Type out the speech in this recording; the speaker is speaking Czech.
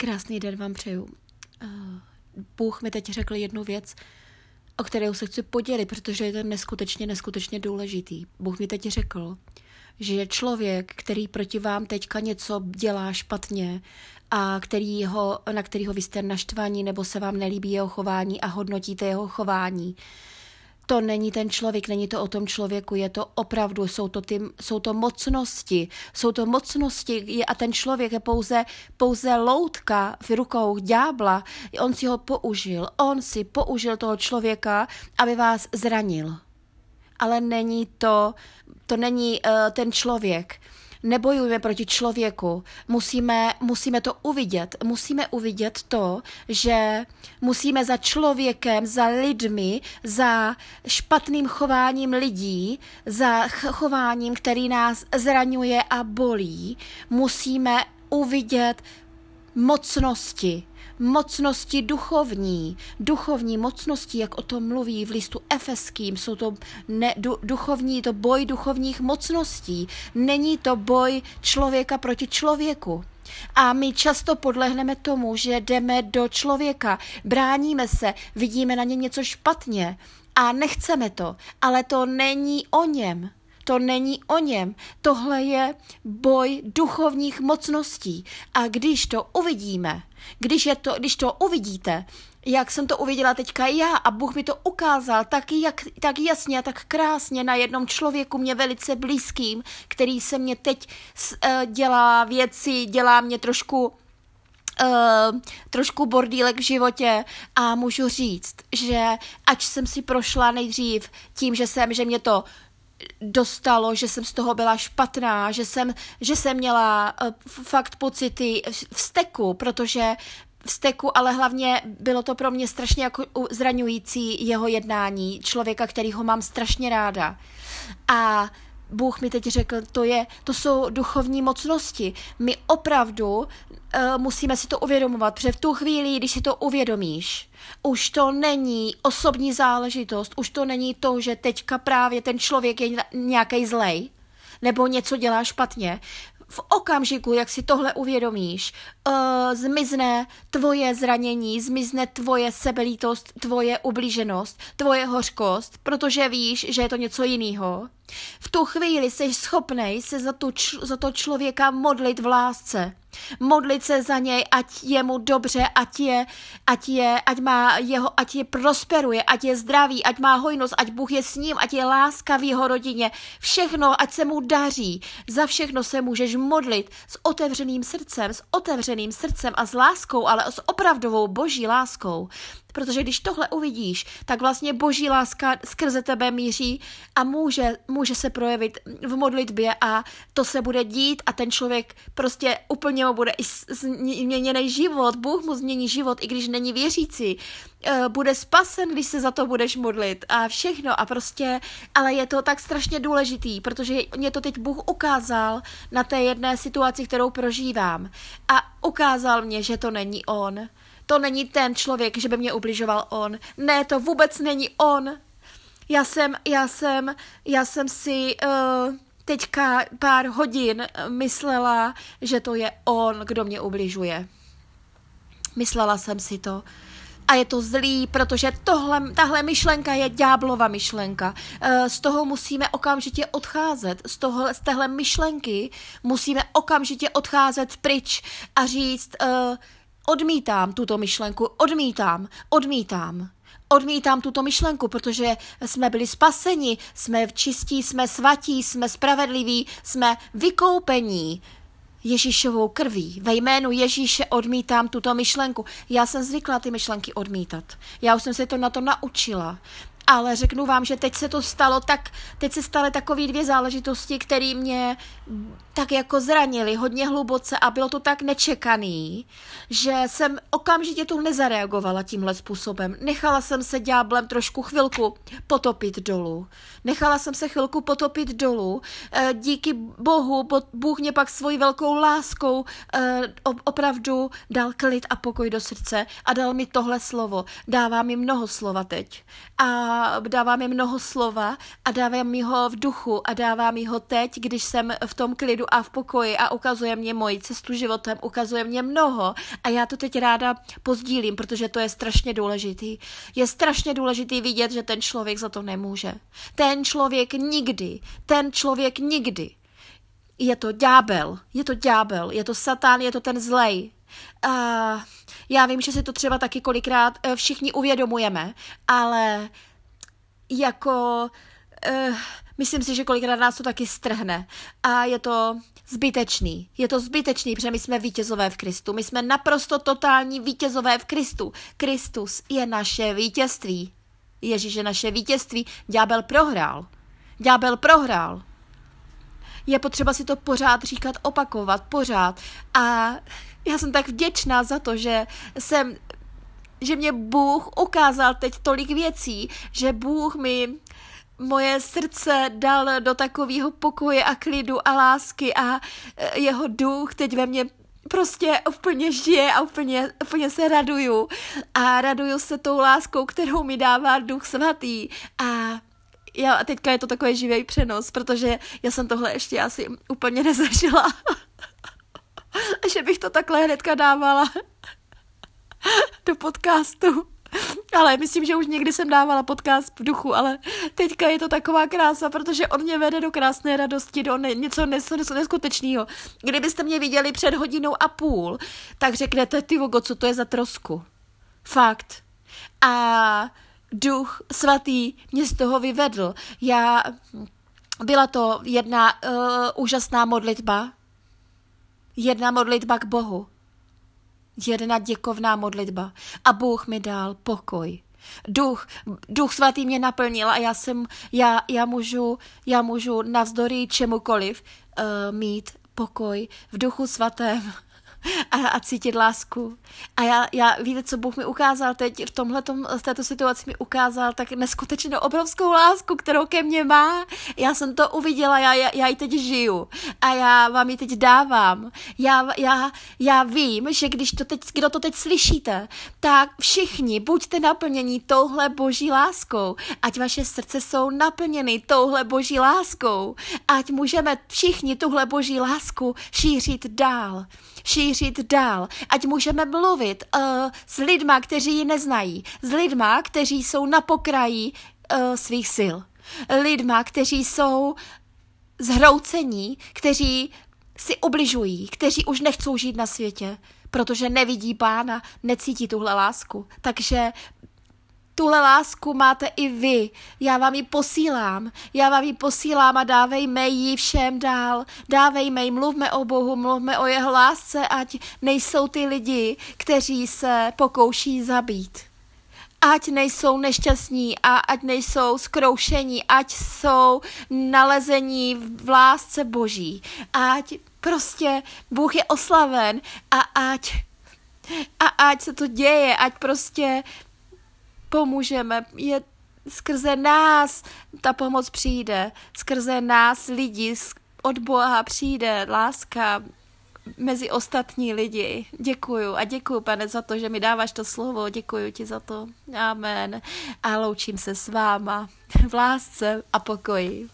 Krásný den vám přeju. Uh, Bůh mi teď řekl jednu věc, o kterou se chci podělit, protože je to neskutečně, neskutečně důležitý. Bůh mi teď řekl, že člověk, který proti vám teďka něco dělá špatně a který ho, na kterýho vy jste naštvaní nebo se vám nelíbí jeho chování a hodnotíte jeho chování, to není ten člověk, není to o tom člověku, je to opravdu, jsou to, ty, jsou to mocnosti, jsou to mocnosti a ten člověk je pouze, pouze loutka v rukou ďábla, on si ho použil, on si použil toho člověka, aby vás zranil. Ale není to, to není uh, ten člověk nebojujeme proti člověku, musíme, musíme to uvidět. Musíme uvidět to, že musíme za člověkem, za lidmi, za špatným chováním lidí, za chováním, který nás zraňuje a bolí, musíme uvidět mocnosti, mocnosti duchovní, duchovní mocnosti, jak o tom mluví v listu efeským, jsou to ne, du, duchovní, to boj duchovních mocností, není to boj člověka proti člověku. A my často podlehneme tomu, že jdeme do člověka, bráníme se, vidíme na něm něco špatně a nechceme to, ale to není o něm. To není o něm. Tohle je boj duchovních mocností. A když to uvidíme, když, je to, když to uvidíte, jak jsem to uviděla teďka já a Bůh mi to ukázal tak, jak, tak jasně a tak krásně na jednom člověku mě velice blízkým, který se mě teď uh, dělá věci, dělá mě trošku Uh, trošku bordílek v životě a můžu říct, že ať jsem si prošla nejdřív tím, že jsem, že mě to dostalo, že jsem z toho byla špatná, že jsem, že jsem měla uh, fakt pocity vzteku, protože vzteku, ale hlavně bylo to pro mě strašně jako zraňující jeho jednání, člověka, kterýho mám strašně ráda. A Bůh mi teď řekl, to, je, to jsou duchovní mocnosti. My opravdu uh, musíme si to uvědomovat, protože v tu chvíli, když si to uvědomíš, už to není osobní záležitost, už to není to, že teďka právě ten člověk je nějaký zlej, nebo něco dělá špatně v okamžiku, jak si tohle uvědomíš, uh, zmizne tvoje zranění, zmizne tvoje sebelítost, tvoje ublíženost, tvoje hořkost, protože víš, že je to něco jiného. V tu chvíli jsi schopnej se za, tu, za to člověka modlit v lásce. Modlit se za něj, ať je mu dobře, ať je, ať je, ať má jeho, ať je prosperuje, ať je zdravý, ať má hojnost, ať Bůh je s ním, ať je láska v jeho rodině. Všechno, ať se mu daří. Za všechno se můžeš modlit s otevřeným srdcem, s otevřeným srdcem a s láskou, ale s opravdovou boží láskou. Protože když tohle uvidíš, tak vlastně boží láska skrze tebe míří a může, může se projevit v modlitbě a to se bude dít a ten člověk prostě úplně mu bude změněný život, Bůh mu změní život, i když není věřící. Eh, bude spasen, když se za to budeš modlit a všechno. A prostě, ale je to tak strašně důležitý, protože mě to teď Bůh ukázal na té jedné situaci, kterou prožívám. A ukázal mě, že to není On to není ten člověk, že by mě ubližoval on. Ne, to vůbec není on. Já jsem, já jsem, já jsem si uh, teďka pár hodin myslela, že to je on, kdo mě ubližuje. Myslela jsem si to. A je to zlý, protože tohle, tahle myšlenka je ďáblova myšlenka. Uh, z toho musíme okamžitě odcházet. Z, toho, z téhle myšlenky musíme okamžitě odcházet pryč a říct, uh, Odmítám tuto myšlenku, odmítám, odmítám. Odmítám tuto myšlenku, protože jsme byli spaseni, jsme čistí, jsme svatí, jsme spravedliví, jsme vykoupení Ježíšovou krví. Ve jménu Ježíše odmítám tuto myšlenku. Já jsem zvykla ty myšlenky odmítat. Já už jsem se to na to naučila ale řeknu vám, že teď se to stalo tak, teď se staly takové dvě záležitosti, které mě tak jako zranili hodně hluboce a bylo to tak nečekaný, že jsem okamžitě tu nezareagovala tímhle způsobem. Nechala jsem se ďáblem trošku chvilku potopit dolů. Nechala jsem se chvilku potopit dolů. E, díky Bohu, Bůh mě pak svojí velkou láskou e, opravdu dal klid a pokoj do srdce a dal mi tohle slovo. Dává mi mnoho slova teď. A a dává mi mnoho slova a dává mi ho v duchu a dává mi ho teď, když jsem v tom klidu a v pokoji a ukazuje mě moji cestu životem, ukazuje mě mnoho a já to teď ráda pozdílím, protože to je strašně důležitý. Je strašně důležitý vidět, že ten člověk za to nemůže. Ten člověk nikdy, ten člověk nikdy. Je to ďábel, je to ďábel, je to satán, je to ten zlej. A já vím, že si to třeba taky kolikrát eh, všichni uvědomujeme, ale jako uh, myslím si, že kolikrát nás to taky strhne a je to zbytečný. Je to zbytečný, protože my jsme vítězové v Kristu. My jsme naprosto totální vítězové v Kristu. Kristus je naše vítězství. Ježíš je naše vítězství. Ďábel prohrál. Ďábel prohrál. Je potřeba si to pořád říkat, opakovat, pořád. A já jsem tak vděčná za to, že jsem že mě Bůh ukázal teď tolik věcí, že Bůh mi moje srdce dal do takového pokoje a klidu a lásky a e, jeho duch teď ve mně prostě úplně žije a úplně, úplně se raduju. A raduju se tou láskou, kterou mi dává duch svatý. A já, teďka je to takový živý přenos, protože já jsem tohle ještě asi úplně nezažila. že bych to takhle hnedka dávala do podcastu. Ale myslím, že už někdy jsem dávala podcast v duchu, ale teďka je to taková krása, protože on mě vede do krásné radosti, do ne, něco nes, neskutečného. Kdybyste mě viděli před hodinou a půl, tak řeknete, ty vogo, co to je za trosku. Fakt. A duch svatý mě z toho vyvedl. Já, byla to jedna uh, úžasná modlitba, jedna modlitba k Bohu jedna děkovná modlitba a Bůh mi dal pokoj. Duch, duch svatý mě naplnil a já jsem, já, já můžu, já můžu navzdory čemukoliv uh, mít pokoj v duchu svatém a, a cítit lásku. A já, já, víte, co Bůh mi ukázal teď v tomhle v této situaci mi ukázal tak neskutečnou obrovskou lásku, kterou ke mně má. Já jsem to uviděla, já, já, já ji teď žiju a já vám ji teď dávám. Já, já, já vím, že když to teď, kdo to teď slyšíte, tak všichni buďte naplnění touhle boží láskou. Ať vaše srdce jsou naplněny touhle boží láskou. Ať můžeme všichni tuhle boží lásku šířit dál šířit dál, ať můžeme mluvit uh, s lidma, kteří ji neznají, s lidma, kteří jsou na pokraji uh, svých sil, lidma, kteří jsou zhroucení, kteří si ubližují, kteří už nechcou žít na světě, protože nevidí pána, necítí tuhle lásku. Takže Tuhle lásku máte i vy. Já vám ji posílám. Já vám ji posílám a dávejme ji všem dál. Dávejme ji, mluvme o Bohu, mluvme o jeho lásce, ať nejsou ty lidi, kteří se pokouší zabít. Ať nejsou nešťastní a ať nejsou skroušení, ať jsou nalezení v lásce Boží. Ať prostě Bůh je oslaven a ať a ať se to děje, ať prostě pomůžeme, je skrze nás ta pomoc přijde, skrze nás lidi, od Boha přijde láska mezi ostatní lidi. Děkuju a děkuju, pane, za to, že mi dáváš to slovo. Děkuju ti za to. Amen. A loučím se s váma v lásce a pokoji.